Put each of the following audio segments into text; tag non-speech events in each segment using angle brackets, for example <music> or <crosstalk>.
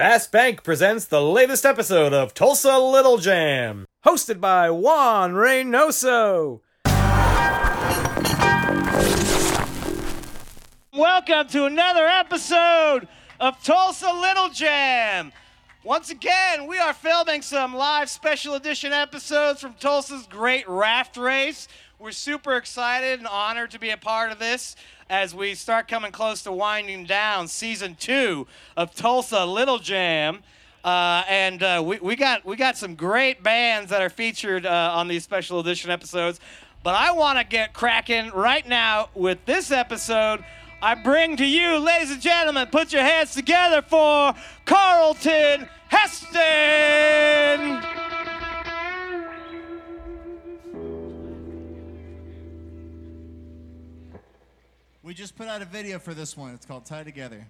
Vast Bank presents the latest episode of Tulsa Little Jam, hosted by Juan Reynoso. Welcome to another episode of Tulsa Little Jam. Once again, we are filming some live special edition episodes from Tulsa's Great Raft Race. We're super excited and honored to be a part of this as we start coming close to winding down season two of Tulsa Little Jam. Uh, and uh, we, we got we got some great bands that are featured uh, on these special edition episodes. But I want to get cracking right now with this episode. I bring to you, ladies and gentlemen, put your hands together for Carlton Heston. We just put out a video for this one. It's called Tie Together.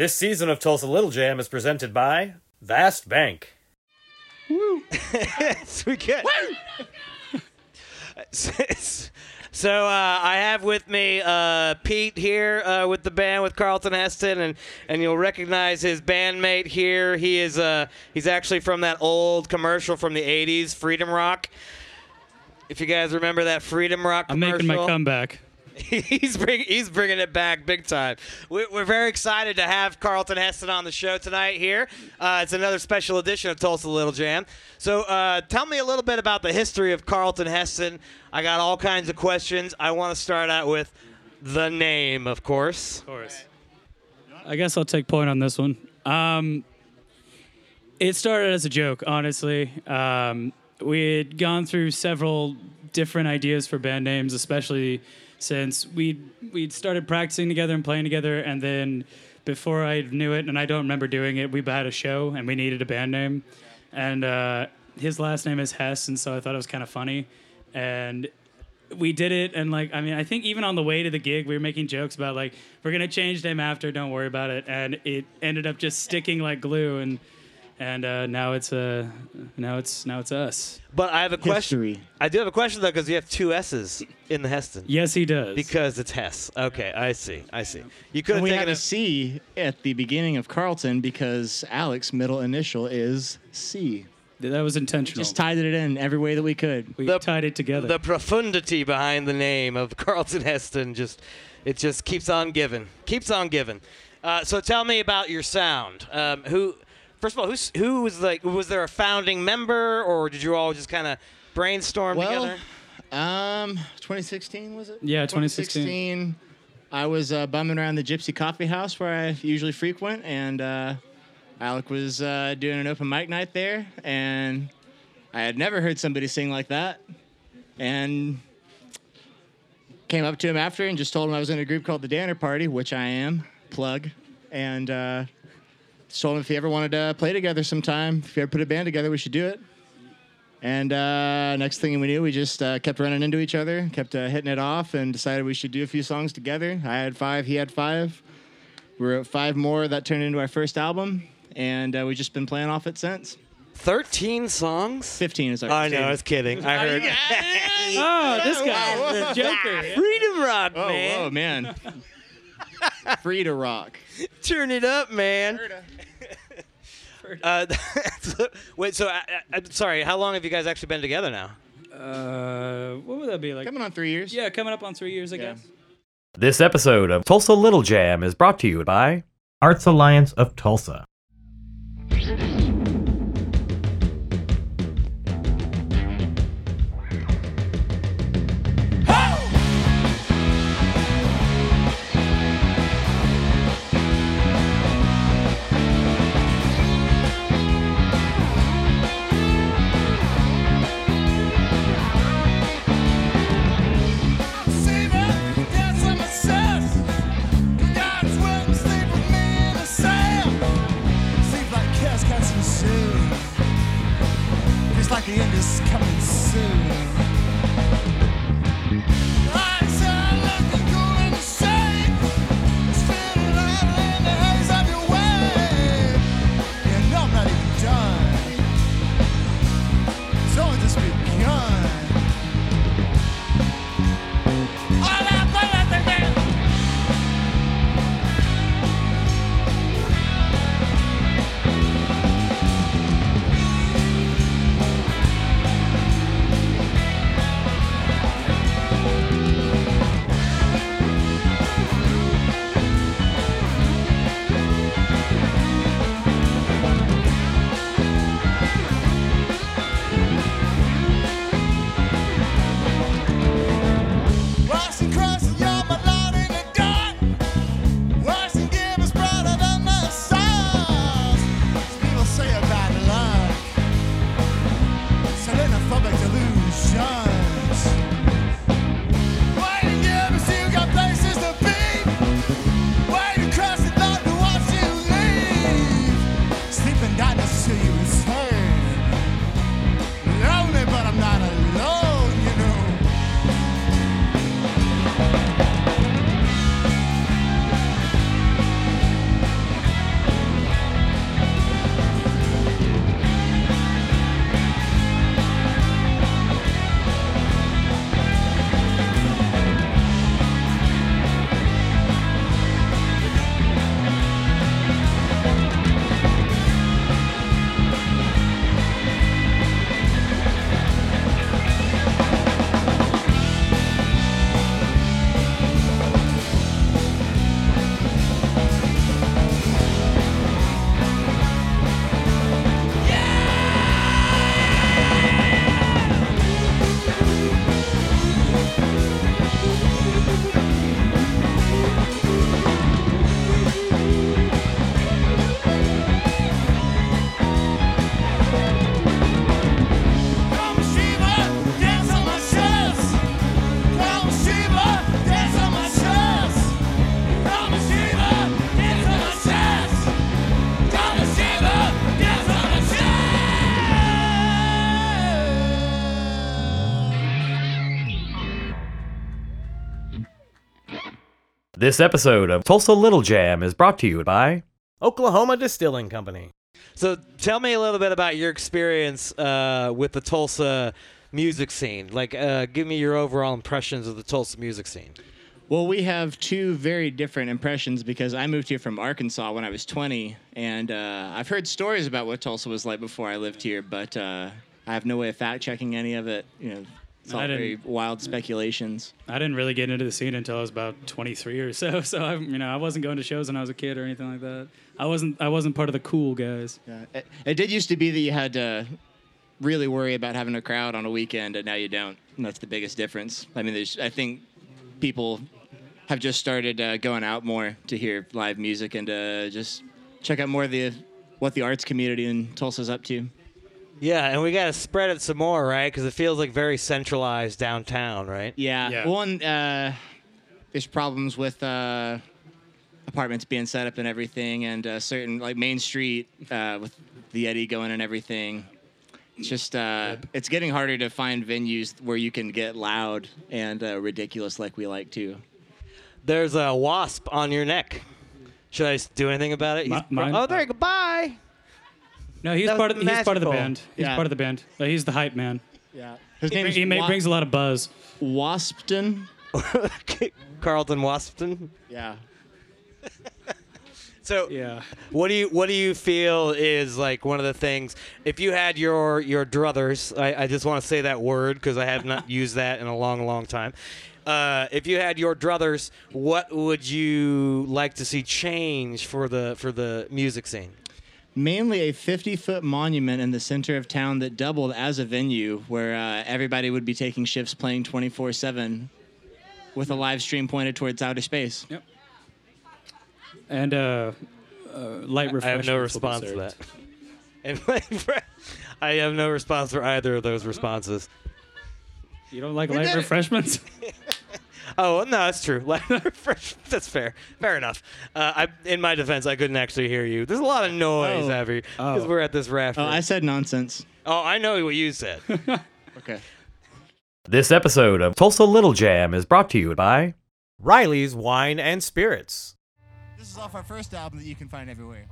This season of Tulsa Little Jam is presented by Vast Bank. we get. It's- it's- So uh, I have with me uh, Pete here uh, with the band with Carlton Heston, and, and you'll recognize his bandmate here. He is uh, he's actually from that old commercial from the '80s, Freedom Rock. If you guys remember that Freedom Rock I'm commercial, making my comeback. <laughs> he's bring, he's bringing it back big time. We, we're very excited to have Carlton Heston on the show tonight. Here, uh, it's another special edition of Tulsa Little Jam. So, uh, tell me a little bit about the history of Carlton Heston. I got all kinds of questions. I want to start out with the name, of course. Of course. I guess I'll take point on this one. Um, it started as a joke, honestly. Um, we had gone through several different ideas for band names, especially since we we'd started practicing together and playing together, and then before I knew it, and I don't remember doing it, we had a show and we needed a band name, and uh, his last name is Hess, and so I thought it was kind of funny, and we did it and like i mean i think even on the way to the gig we were making jokes about like we're gonna change name after don't worry about it. And it ended up just sticking like glue and and uh, now it's uh, now it's now it's us But I have a question. History. I do have a question though, because you have two S's in the Heston. yes he does Because it's Hess. Okay, I see. I see. You could And have we taken had a a C at the beginning of Carlton because Alex's middle initial is C. that was intentional Just tied it in every way that we could. we the- tied it together the profundity behind the name of Carlton Heston just it just keeps on giving, keeps on giving. Uh, so tell me about your sound. Um, who, first of all, who's, who was like? Was there a founding member, or did you all just kind of brainstorm Well, together? um, 2016 was it? Yeah, 2016. 2016. I was uh, bumming around the Gypsy Coffee House where I usually frequent, and uh, Alec was uh, doing an open mic night there, and I had never heard somebody sing like that, and came up to him after and just told him I was in a group called the Danner Party, which I am. Plug, and uh, just told him if he ever wanted to play together sometime, if he ever put a band together, we should do it. And uh, next thing we knew, we just uh, kept running into each other, kept uh, hitting it off, and decided we should do a few songs together. I had five, he had five. We wrote five more that turned into our first album, and uh, we've just been playing off it since. Thirteen songs. 15 is our I know, I was kidding. I heard <laughs> oh this guy the joker Freedom Rock, Oh, man. whoa, man. <laughs> Free to rock. Turn it up, man. <laughs> Uh, <laughs> wait, so I, I, I'm sorry. How long have you guys actually been together now? uh, what would that be like Coming on three years. yeah coming up on three years i Yeah. guess This episode of Tulsa Little Jam is brought to you by Arts Alliance of Tulsa. This episode of Tulsa Little Jam is brought to you by Oklahoma Distilling Company. So tell me a little bit about your experience uh, with the Tulsa music scene. Like, uh, give me your overall impressions of the Tulsa music scene. Well, we have two very different impressions because I moved here from Arkansas when I was 20, and uh, I've heard stories about what Tulsa was like before I lived here, but uh, I have no way of fact checking any of it. You know, it's all I very wild speculations. I didn't really get into the scene until I was about 23 or so. <laughs> So I, you know, I wasn't going to shows when I was a kid or anything like that. I wasn't. I wasn't part of the cool guys. Yeah. It, it did used to be that you had to really worry about having a crowd on a weekend, and now you don't. And that's the biggest difference. I mean, there's. I think people have just started uh, going out more to hear live music and uh, just check out more of the what the arts community in Tulsa's up to. Yeah, and we got to spread it some more, right? Because it feels like very centralized downtown, right? Yeah. Yeah. One, uh, there's problems with uh, apartments being set up and everything, and uh, certain like Main Street uh, with the Eddie going and everything. It's just uh, it's getting harder to find venues where you can get loud and uh, ridiculous like we like to. There's a wasp on your neck. Should I s- do anything about it? Mi- He's- mine? oh, there you go. Bye. No, he's That part of. He's part of the magical. band. He's Yeah. part of the band. He's the hype man. Yeah. His He, name is he ma- Wa- brings a lot of buzz. Waspton. <laughs> Carlton Waspton. Yeah. <laughs> So, Yeah. what do you what do you feel is like one of the things? If you had your your druthers, I, I just want to say that word because I have not <laughs> used that in a long, long time. Uh, if you had your druthers, what would you like to see change for the for the music scene? Mainly a 50 foot monument in the center of town that doubled as a venue where uh, everybody would be taking shifts playing 24 7 with a live stream pointed towards outer space. Yep. And uh, uh, light I have no response to that. <laughs> And I have no response for either of those responses. You don't like light refreshments? <laughs> Oh no, that's true. <laughs> that's fair. Fair enough. Uh, I, in my defense, I couldn't actually hear you. There's a lot of noise, Oh. Abby, because Oh. we're at this raft. Oh, I said nonsense. oh, I know what you said. <laughs> Okay. This episode of Tulsa Little Jam is brought to you by Riley's Wine and Spirits. This is off our first album that you can find everywhere.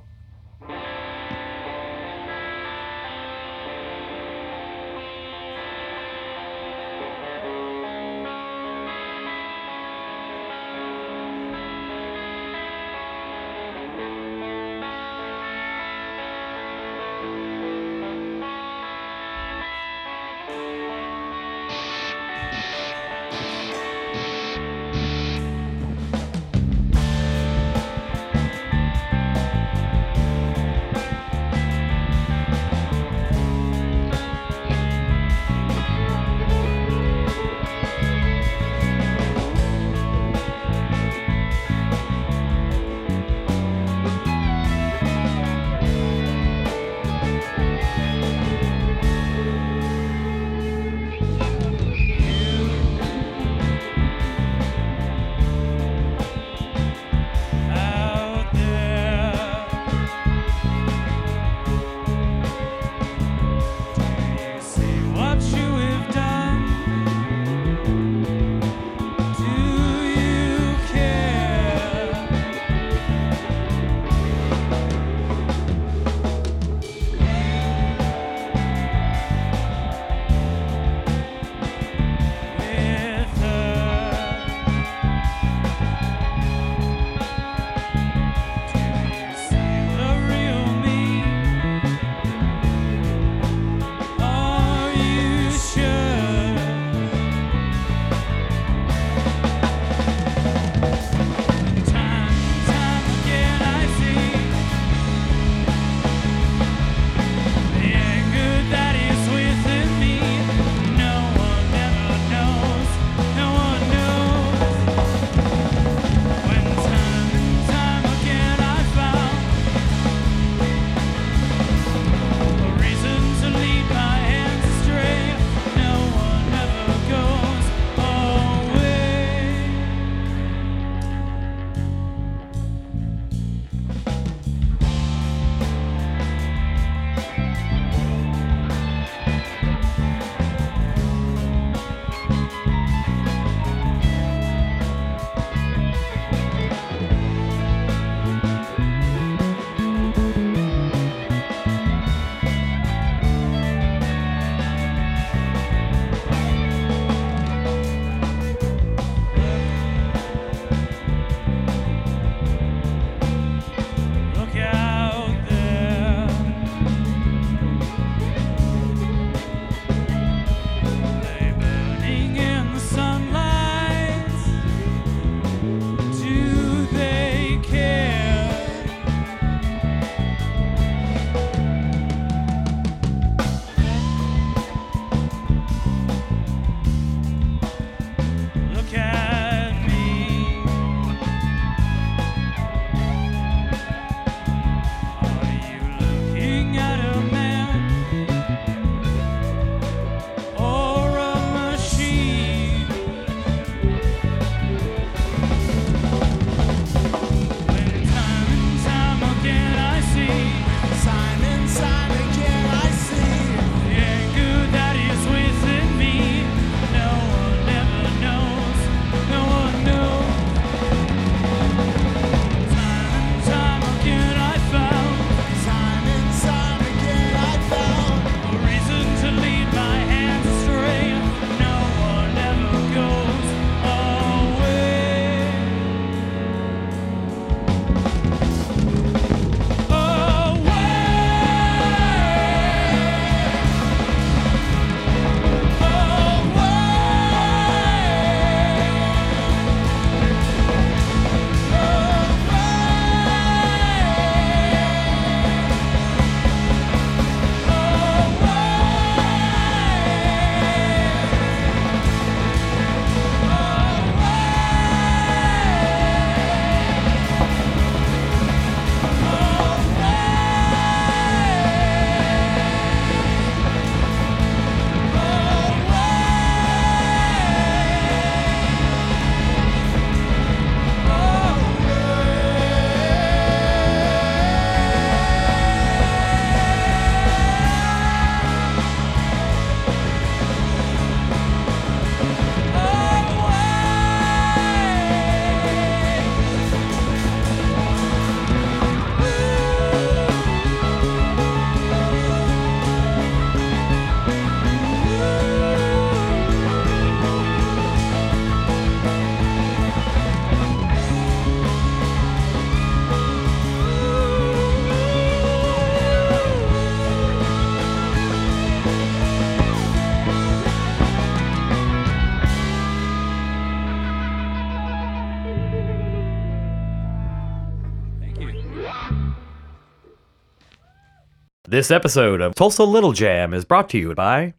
This episode of Tulsa Little Jam is brought to you by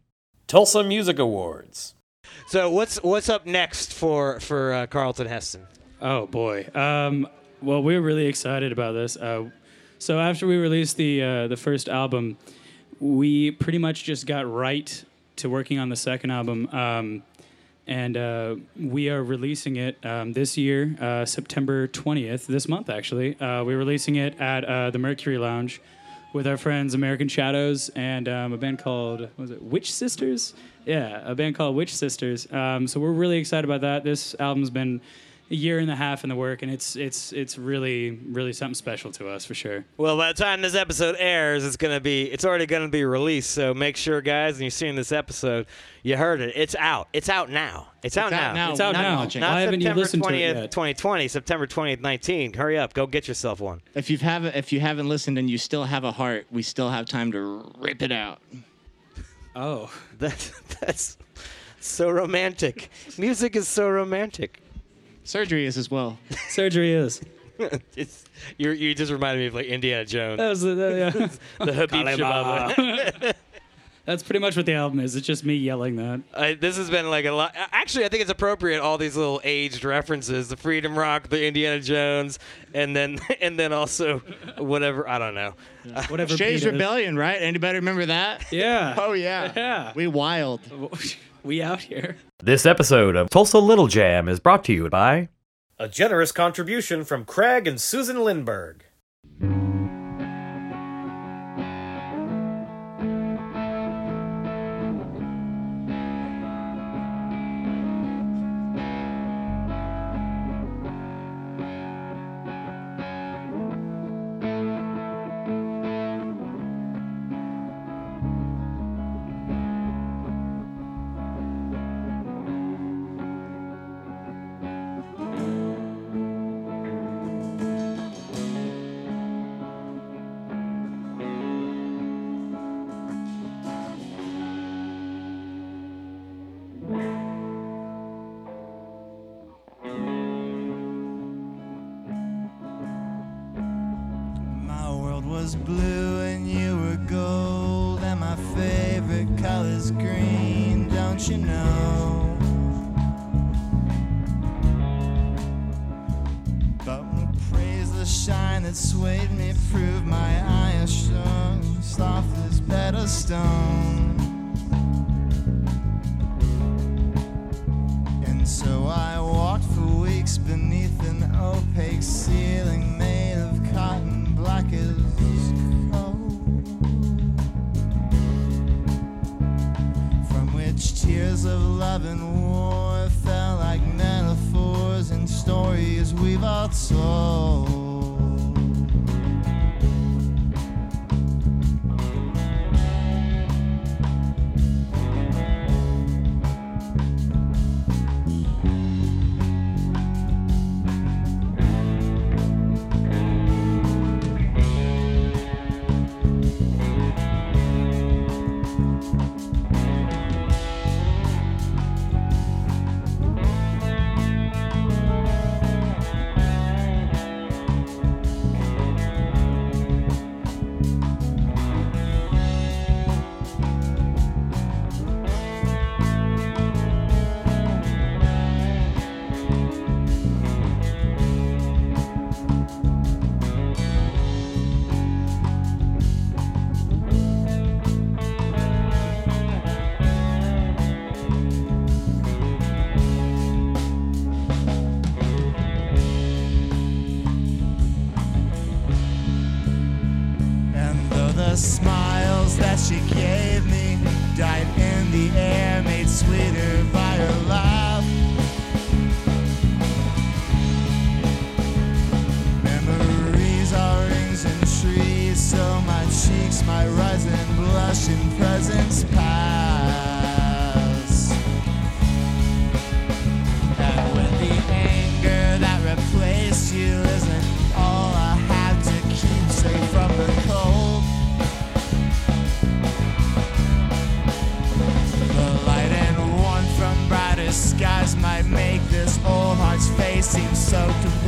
Tulsa Music Awards. So what's what's up next for for uh, Carlton Heston? Oh boy. Um, well, we're really excited about this. Uh, so after we released the uh, the first album, we pretty much just got right to working on the second album, um, and uh, we are releasing it um, this year, uh, September twentieth, this month actually. Uh, we're releasing it at uh, the Mercury Lounge with our friends American Shadows and um, a band called was it Witch Sisters? Yeah, a band called Witch Sisters. Um, so we're really excited about that. This album's been a year and a half in the work, and it's it's it's really really something special to us for sure. Well, by the time this episode airs, it's gonna be it's already gonna be released. So make sure, guys, when you're seeing this episode, you heard it. It's out. It's out now. It's, out, out now. It's out not now. watching. Not I haven't even September listened to it 20th, yet. 2020, September 20th, 19. Hurry up, go get yourself one. If you haven't, if you haven't listened and you still have a heart, we still have time to rip it out. Oh, <laughs> That's that's so romantic. Music is so romantic. Surgery is as well. <laughs> surgery is. <laughs> it's you you just reminded me of like Indiana Jones, That was the, the- yeah. <laughs> the Habib Shababa. That's pretty much what the album is. It's just me yelling that. I, this has been like a lot. Actually, I think it's appropriate. All these little aged references: the Freedom Rock, the Indiana Jones, and then and then also whatever. I don't know. Whatever. Shay's beat it is. Rebellion, right? Anybody remember that? Yeah. Oh yeah. Yeah. We wild. We out here. This episode of Tulsa Little Jam is brought to you by a generous contribution from Craig and Susan Lindberg. Was blue and you were gold, and my favorite color's green, don't you know? But praise the shine that swayed me, love and war fell like metaphors and stories we've all told.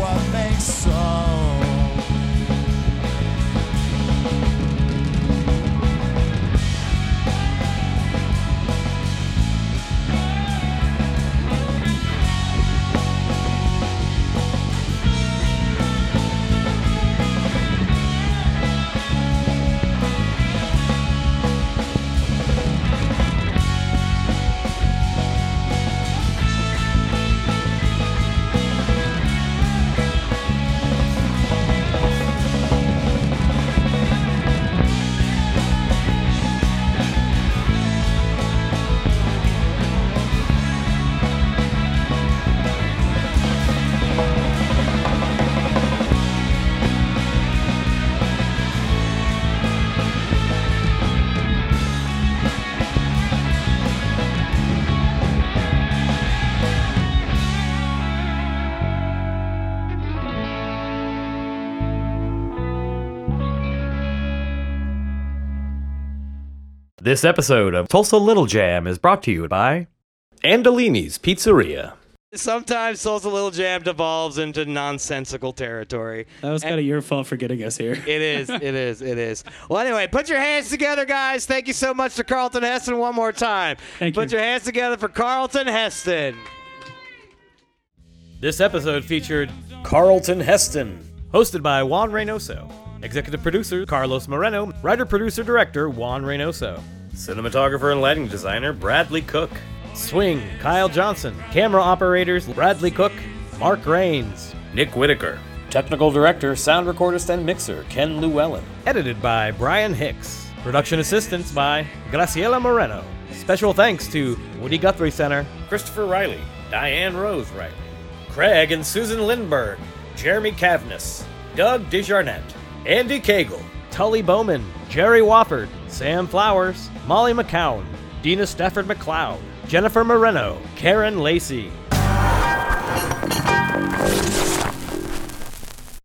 Soaked with This episode of Tulsa Little Jam is brought to you by Andolini's Pizzeria. Sometimes Tulsa Little Jam devolves into nonsensical territory. That was kind of your fault for getting us here. It is, <laughs> it is, it is. Well, anyway, put your hands together, guys. Thank you so much to Carlton Heston one more time. Thank put you. your hands together for Carlton Heston. This episode featured Carlton Heston, hosted by Juan Reynoso, executive producer Carlos Moreno, writer, producer, director Juan Reynoso, cinematographer and lighting designer Bradley Cook, swing Kyle Johnson, camera operators Bradley Cook, Mark Rains, Nick Whitaker, technical director, sound recordist, and mixer Ken Llewellyn, edited by Brian Hicks, production assistance by Graciela Moreno. Special thanks to Woody Guthrie Center, Christopher Riley, Diane Rose Riley, Craig and Susan Lindberg, Jeremy Kavnis, Doug Desjarnett, Andy Cagle, Tully Bowman, Jerry Wofford, Sam Flowers, Molly McCown, Dina Stafford McLeod, Jennifer Moreno, Karen Lacey.